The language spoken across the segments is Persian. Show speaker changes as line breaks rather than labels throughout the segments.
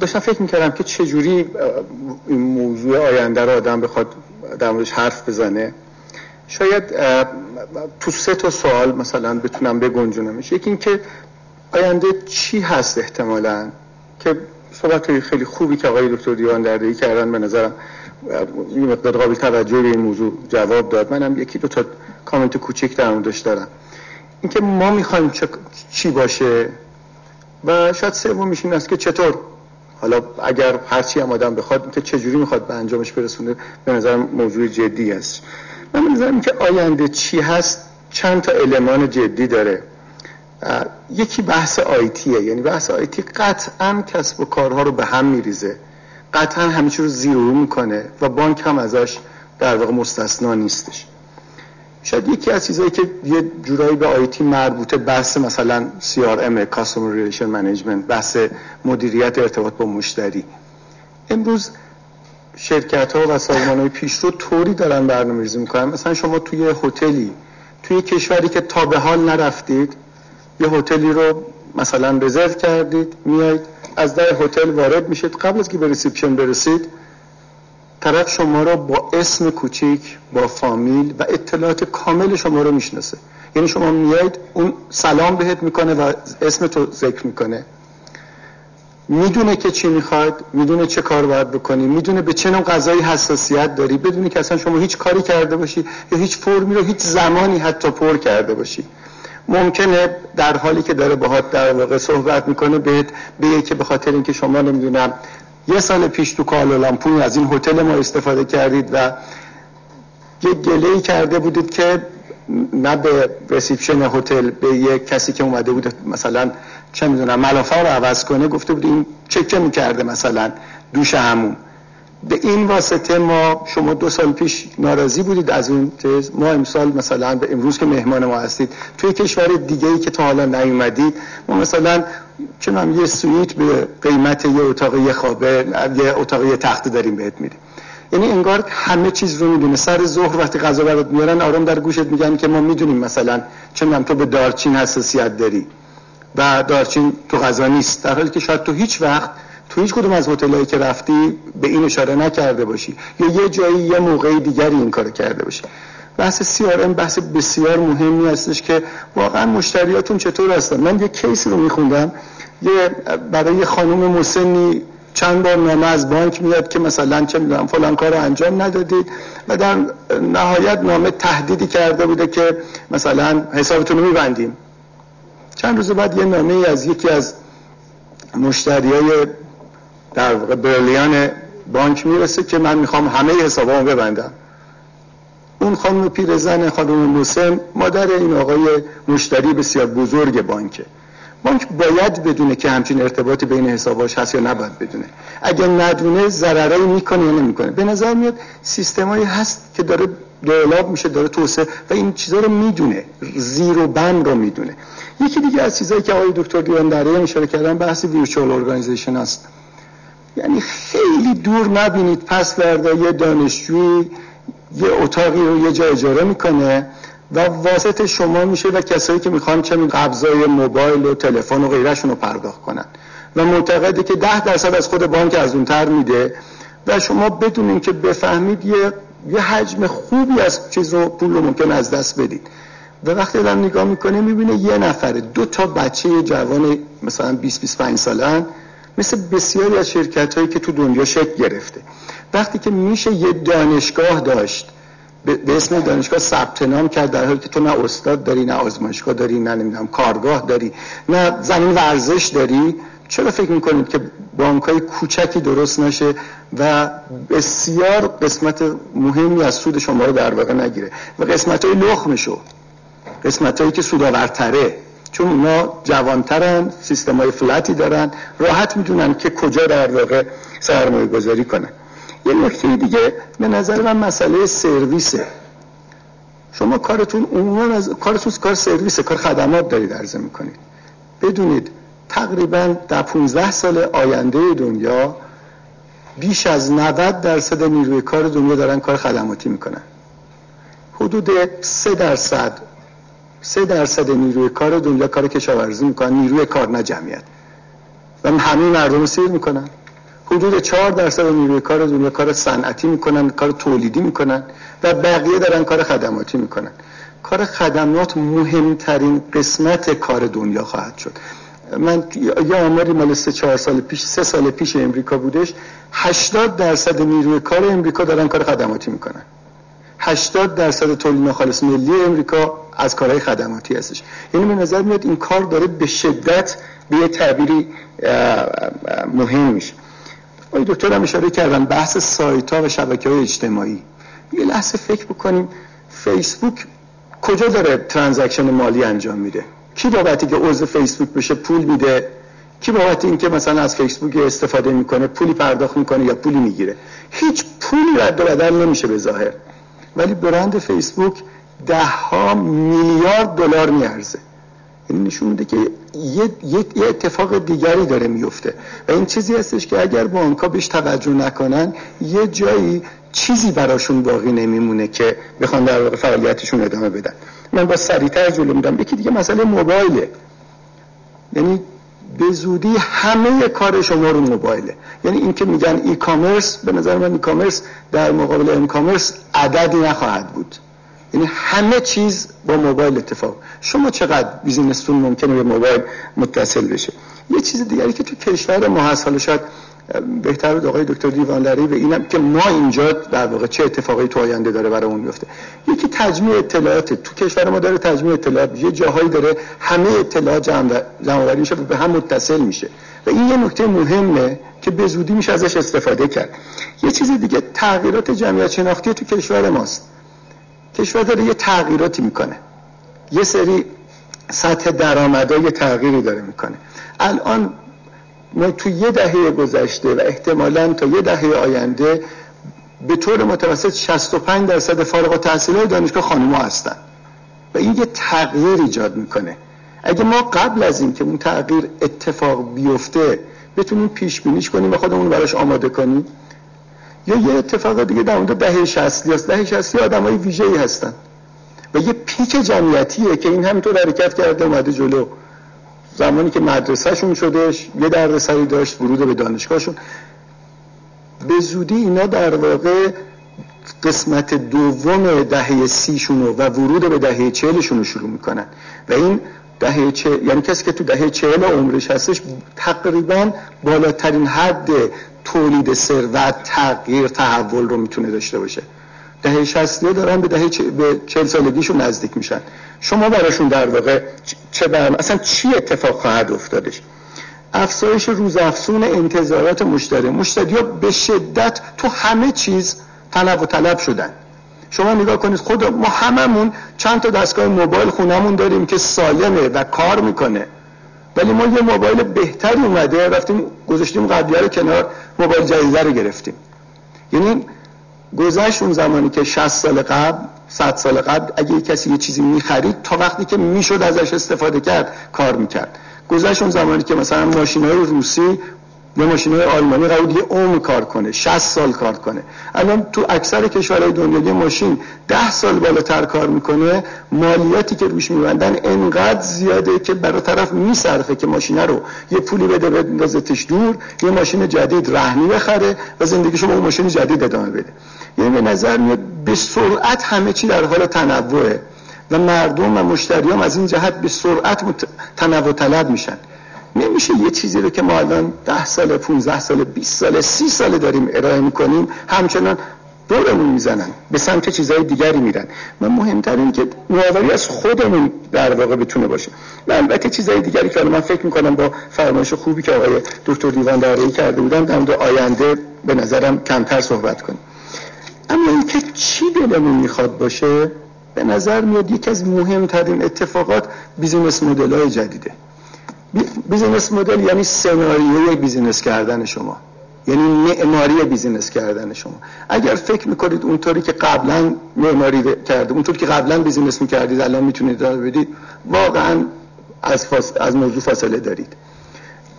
داشتم فکر می‌کردم که چجوری این موضوع آینده رو آدم بخواد در موردش حرف بزنه. شاید تو سه تا سوال مثلا بتونم بگنجونمش یکی اینکه آینده چی هست احتمالا؟ که صحبت خیلی خوبی که آقای دکتر دیوان دردهی کردن به نظرم یه مقدار قابل توجه به این موضوع جواب داد. منم یکی دو تا کامنت کوچک در موردش دارم. اینکه ما می‌خوایم چی باشه؟ و شاید سومیش این است که چطور حالا اگر هرچی هم آدم بخواد که چجوری می‌خواد به انجامش برسونه به نظر موضوع جدی است. من به نظرم که آینده چی هست چند تا المان جدی داره. یکی بحث آیتیه یعنی بحث آیتی قطعا کسب و کارها رو به هم میریزه. قطعا همه رو زیرو می‌کنه و بانک هم ازش در واقع مستثنا نیستش. شاید یکی از چیزایی که یه جورایی به IT مربوطه بحث مثلا CRM Customer Relation Management بحث مدیریت ارتباط با مشتری. امروز شرکت ها و سازمان های پیش رو طوری دارن برنامه ریزی می‌کنن. مثلا شما توی هتلی توی کشوری که تا به حال نرفتید یه هتلی رو مثلا رزرو کردید میایید از در هتل وارد میشید. قبل از که به reception برسید طرف شما را با اسم کوچیک با فامیل و اطلاعات کامل شما رو می‌شناسه. یعنی شما میایید اون سلام بهت می‌کنه و اسم تو ذکر می‌کنه. می‌دونه که چی می‌خواد می‌دونه چه کار باید بکنی می‌دونه به چه نوع غذایی حساسیت داری بدونی که اصلا شما هیچ کاری کرده باشی یا هیچ فرمی رو هیچ زمانی حتی پر کرده باشی. ممکنه در حالی که داره باهات در واقع صحبت می‌کنه بهت به که به خاطر اینکه شما نمی‌دونم یه سال پیش تو کالالامپور از این هتل ما استفاده کردید و یه گله کرده بودید که نه به رسیپشن هتل به یه کسی که اومده بود مثلا چه می‌دونم ملافه رو عوض کنه گفته بود این چه می‌کرده مثلا دوش همون. به این واسطه ما شما دو سال پیش ناراضی بودید از این تز ما امسال مثلا به امروز که مهمان ما هستید توی کشور دیگه ای که تا حالا نیومدید ما مثلا چون یه سویت به قیمت یه اتاق یه خوابه یه اتاق یه تخته داریم بهت میدیم. یعنی انگار همه چیز رو می‌دونه سر ظهر وقتی غذا برات میارن آرام در گوشت میگن که ما می‌دونیم مثلا چون تو به دارچین حساسیت داری و دارچین تو غذا نیست. در حالی که شاید تو هیچ وقت تو هیچ کدوم از هتلایی که رفتی به این اشاره نکرده باشی یا یه جایی یه موقعی دیگری این کار کرده باشی. بحث CRM بحث بسیار مهمی هستش که واقعا مشتریاتون چطور هستن؟ من یه کیس رو میخوندم. یه برای یه خانم مسنی چند بار نامه از بانک میاد که مثلا چه می‌دونم فلان کار رو انجام ندادید و در نهایت نامه تهدیدی کرده بوده که مثلا حسابتون رو میبندیم. چند روز بعد یه نامه از یکی از مشتریای در واقع برلیان بانک می‌رسه که من می‌خوام همه حسابامو ببندم. اون خانم پیرزن خانم موسم مادر این آقای مشتری بسیار بزرگ بانکه بانک باید بدونه که همچین ارتباط بین حساباش هست یا نباید بدونه. اگر ندونه ضررایی می‌کنه یا نمی‌کنه. به نظر میاد سیستمایی هست که داره دیولاب میشه داره توسعه و این چیزا رو می‌دونه. زیر و بند رو می‌دونه. یکی دیگه از چیزایی که آقای دکتر دیوان دره اشاره کردن بحث ویرچوال ارگانیزیشن است. یعنی خیلی دور نبینید. پس فردا یه دانشجوی یه اتاقی رو یه جا اجاره می‌کنه و واسط شما میشه و کسایی که می‌خوان چه قبضای موبایل و تلفن و غیرشون رو پرداخت کنن. و معتقده که ده درصد از خود بانک از اونتر میده و شما بدونین که بفهمید یه یه حجم خوبی از چیز رو پول رو ممکن از دست بدید. و وقتی آدم نگاه می‌کنه می‌بینه یه نفره دو تا بچه جوان مثلا 20 25 سالن مثل بسیاری از شرکت هایی که تو دنیا شکل گرفته. وقتی که میشه یه دانشگاه داشت به اسم دانشگاه ثبت نام کرد در حالی که تو نه استاد داری نه آزمایشگاه داری نه نمی‌دونم کارگاه داری نه زمین ورزش داری چرا فکر می‌کنید که بانک های کوچکی درست نشه و بسیار قسمت مهمی از سود شما رو در واقع نگیره و قسمت های لخمشو قسمت هایی که سودآورتره. چون اونا جوانترن سیستم های فلتی دارن راحت می‌دونن که کجا در واقع سرمایه گذاری کنن. یه نکته دیگه به نظر من مسئله سرویسه. شما کارتون عموما از کارتون کار سرویسه کار خدمات دارید عرضه می‌کنید. بدونید تقریبا در 15 سال آینده دنیا بیش از 90 درصد نیروی کار دنیا دارن کار خدماتی می‌کنن. حدود 3 درصد سه درصد نیروی کار دنیا کار کشاورزی می‌کنن نیروی کار نه جمعیت. و همه مردم رو سیر می‌کنن. حدود 4 درصد نیروی کار دنیا کار صنعتی می‌کنن کار تولیدی می‌کنن و بقیه دارن کار خدماتی می‌کنن. کار خدمات مهمترین قسمت کار دنیا خواهد شد. من یه آماری مال سه چهار سال پیش سه سال پیش امریکا بودش. 80 درصد نیروی کار امریکا دارن کار خدماتی می‌کنن. 80 درصد تولید ناخالص ملی امریکا از کارهای خدماتی هستش. یعنی به نظر میاد این کار داره به شدت به یه تعبیری مهم میشه. آقای دکتر هم اشاره کردن بحث سایت ها و شبکه های اجتماعی. یه لحظه فکر بکنیم فیسبوک کجا داره ترانزکشن مالی انجام میده؟ کی بابتی که عضو فیسبوک بشه پول میده؟ کی بابت اینکه مثلا از فیسبوک استفاده می‌کنه پولی پرداخت می‌کنه یا پولی می‌گیره؟ هیچ پولی رد و بدل نمیشه به ظاهر. ولی برند فیسبوک ده ها میلیارد دلار میارزه. این نشون میده که یه،, یه،, اتفاق دیگری داره میفته. و این چیزی هستش که اگر بانک بهش توجه نکنن یه جایی چیزی براشون باقی نمیمونه که بخوان در واقع فعالیتشون ادامه بدن. من با سریعتر جلو میدم. یکی دیگه مسئله موبایله. یعنی به زودی همه کار شما رو موبایله. یعنی این که میگن ای کامرس به نظر من ای کامرس در مقابل ای کامرس عددی نخواهد بود. یعنی همه چیز با موبایل اتفاق. شما چقدر بیزینستون ممکنه به موبایل متصل بشه؟ یه چیز دیگری که تو کشور ما هست حالا شاید بهتر بود آقای دکتر دیوانلری به اینم که ما اینجا در واقع چه اتفاقی تو آینده داره برای اون میفته. یکی تجمیع اطلاعات تو کشور ما داره تجمیع اطلاعات یه جاهایی داره همه اطلاعات جمع آوری میشه به هم متصل میشه. و این یه نکته مهمه که به زودی میشه ازش استفاده کرد. یه چیز دیگه تغییرات جمعیت شناختی تو کشور ماست. کشور داره یه تغییراتی می‌کنه. یه سری سطح درآمدها یه تغییری داره می‌کنه. الان ما تو یه دهه گذشته و احتمالا تا یه دهه آینده به طور متوسط 65 درصد فارغ التحصیلای دانشگاه خانم‌ها هستن. و این یه تغییر ایجاد می‌کنه. اگه ما قبل از این که اون تغییر اتفاق بیفته بتونیم پیش بینیش کنیم و خودمون براش آماده کنیم یا یه اتفاق دیگه در مورد دهه 60 است دهه 60 آدمای ویژه‌ای هستن. و یه پیک جمعیتیه که این همینطور حرکت کرده اومده جلو. زمانی که مدرسهشون شدش یه دردسری داشت ورود به دانشگاهشون. به زودی اینا در واقع قسمت دوم دهه سیشون و ورود به دهه چهلشون رو شروع می‌کنن. و این دهه چه... یعنی کسی که تو دهه چهل عمرش هستش تقریبا بالاترین حد تولید ثروت تغییر تحول رو می‌تونه داشته باشه. دهه 60 دارن به دهه به 40 سالگیشون نزدیک میشن. شما براشون در واقع چه برم اصلا چی اتفاق خواهد افتادش؟ افزایش روزافزون انتظارات مشتری. مشتری ها به شدت تو همه چیز طلب و طلب شدن. شما نگاه کنید خود ما هممون چند تا دستگاه موبایل خونمون داریم که سالمه و کار می‌کنه. ولی ما یه موبایل بهتری اومده رفتیم گذاشتیم قبلی رو کنار موبایل جدیده رو گرفتیم. یعنی گذشت اون زمانی که 60 سال قبل 100 سال قبل اگه کسی یه چیزی می‌خرید تا وقتی که می‌شد ازش استفاده کرد کار می‌کرد. گذشت اون زمانی که مثلا ماشین های روسی یه ماشین های آلمانی قرار یه عمر کار کنه 60 سال کار کنه. الان تو اکثر کشورهای دنیا یه ماشین 10 سال بالاتر کار می‌کنه مالیاتی که روش میبندن انقدر زیاده که برای طرف میصرفه که ماشینه رو. یه پولی بده بندازتش دور یه ماشین جدید رهنی بخره و زندگیشو با اون ماشین جدید ادامه بده. یعنی به نظر میاد به سرعت همه چی در حال تنوعه و مردم و مشتریان از این جهت به سرعت تنوع طلب میشن. نمیشه یه چیزی رو که ما الان 10 سال 15 سال 20 سال 30 سال داریم ارائه می‌کنیم همچنان دورمون می‌زنن به سمت چیزهای دیگری میرن. و مهمتر این که نوآوری از خودمون در واقع بتونه باشه. و البته چیزهای دیگری که من فکر می‌کنم با فرمایش خوبی که آقای دکتر دیوان داره کرده بودن در آینده به نظرم کمتر صحبت کنیم. اما اینکه چی دلمون می‌خواد باشه به نظر میاد یکی از مهمترین اتفاقات business model های جدیده. business model یعنی سناریوی business کردن شما. یعنی معماری business کردن شما. اگر فکر می‌کنید اونطوری که قبلا معماری کرده اونطوری که قبلا business می‌کردید الان می‌تونید ادامه بدید واقعا از, از موضوع فاصله دارید.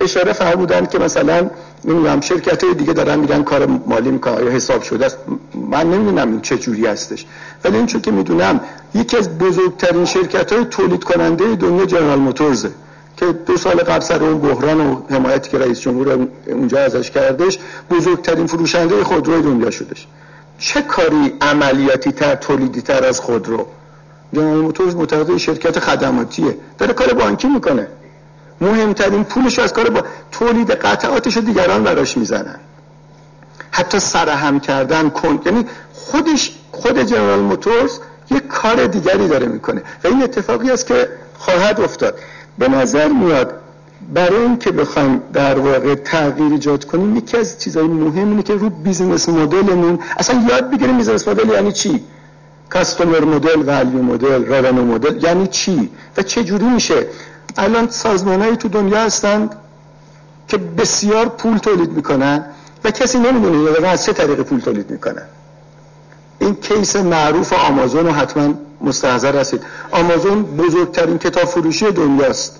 اشاره فرمودن که مثلا نمی‌دونم شرکت های دیگه دارن میگن کار مالی می‌کنن یا حساب شده است؟ من نمی‌دونم این چه جوری هستش. ولی این که می‌دونم یکی از بزرگترین شرکت های تولید کننده دنیا جنرال موتورزه. که دو سال قبل سر اون بحران و حمایتی که رئیس جمهور اونجا ازش کردش بزرگترین فروشنده خودروی دنیا شدش. چه کاری عملیاتی تر تولیدی تر از خودرو؟ جنرال موتورز معتقد شرکت خدماتیه. داره کار بانکی می‌کنه. مهمترین پولش از کار با تولید قطعاتش دیگران براش می‌زنن. حتی سرهم کردن کن یعنی خودش خود جنرال موتورز یه کار دیگری داره می‌کنه. و این اتفاقی است که خواهد افتاد. به نظر میاد برای اینکه بخوایم در واقع تغییر ایجاد کنیم یکی از چیزهای مهم اینه که رو business model مون اصلا یاد بگیریم business model یعنی چی؟ customer model value model revenue model یعنی چی؟ و چه جوری میشه؟ الان سازمانهایی تو دنیا هستند که بسیار پول تولید می‌کنن و کسی نمی‌دونه از چه طریق پول تولید می‌کنن. این کیس معروف آمازون رو حتما مستحضر هستید. آمازون بزرگترین کتاب فروشی دنیاست.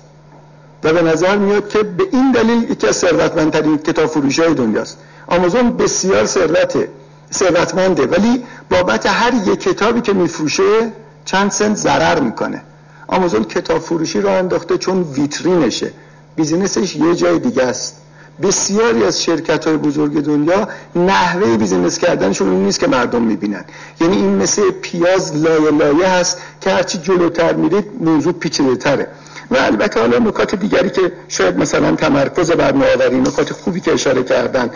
و به نظر میاد که به این دلیل یکی از ثروتمندترین کتاب فروشی های دنیاست. آمازون بسیار ثروته ثروتمنده ولی بابت هر یک کتابی که میفروشه چند سنت ضرر می‌کنه. آمازون کتاب فروشی رو انداخته چون ویترینشه. business ش یه جای دیگه است. بسیاری از شرکت های بزرگ دنیا نحوه business کردنشون این نیست که مردم می‌بینن. یعنی این مثل پیاز لایه لایه هست که هرچی جلوتر میرید موضوع پیچیده تره و البته حالا نکات دیگری که شاید مثلا تمرکز بر نوآوری نکات خوبی که اشاره کردن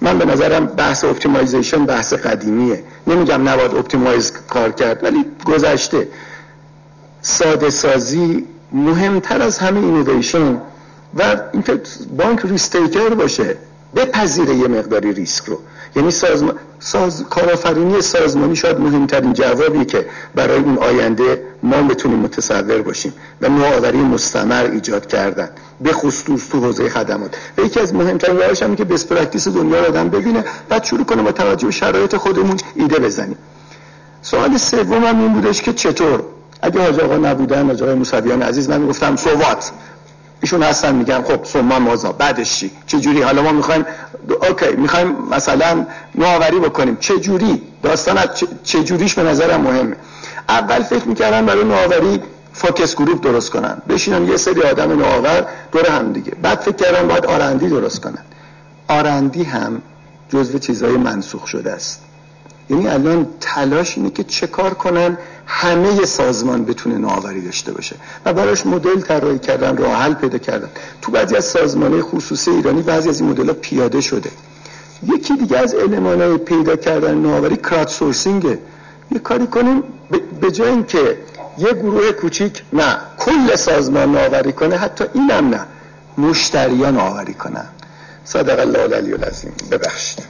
من به نظرم بحث optimization بحث قدیمیه. نمیگم نباید optimize کار کرد ولی گذشته. ساده سازی مهمتر از همه اینویشن و اینکه بانک risk taker باشه. بپذیره یه مقداری ریسک رو. یعنی سازمان ساز... کارآفرینی سازمانی شاید مهمترین جوابی که برای اون آینده ما بتونیم متصور باشیم و نوآوری مستمر ایجاد کردن. به خصوص تو حوزه خدمات. و یکی از مهمترین راهش که best practice دنیا رو آدم ببینه. بعد شروع کنه با توجه به شرایط خودمون ایده بزنیم. سوال سوم هم این بودش که چطور؟ اگه حاج آقا نبودن حاج آقای موسویان عزیز من گفتم سوات ایشون هستن میگن خب ثم ماذا بعدش چی؟ چه جوری حالا ما می‌خوایم okay می‌خوایم مثلا نوآوری بکنیم. چه جوری داستان چه جوریش به نظرم مهمه. اول فکر می‌کردن برای نوآوری focus group درست کنن. بشینن یه سری آدم نوآور دور هم دیگه. بعد فکر کردن باید R&D درست کنن. R&D هم جزو چیزهای منسوخ شده است. یعنی الان تلاش اینه که چه کار کنن همه سازمان بتونه نوآوری داشته باشه و براش مدل طراحی کردن راه حل پیدا کردن. تو بعضی از سازمانهای خصوصی ایرانی بعضی از این مدل‌ها پیاده شده. یکی دیگه از المانهای پیدا کردن نوآوری کرات سورسینگه. یه کاری کنیم به جای اینکه یه گروه کوچیک نه کل سازمان نوآوری کنه حتی اینم نه مشتریان نوآوری کنن. صدق الله العلی العظیم. ببخشید.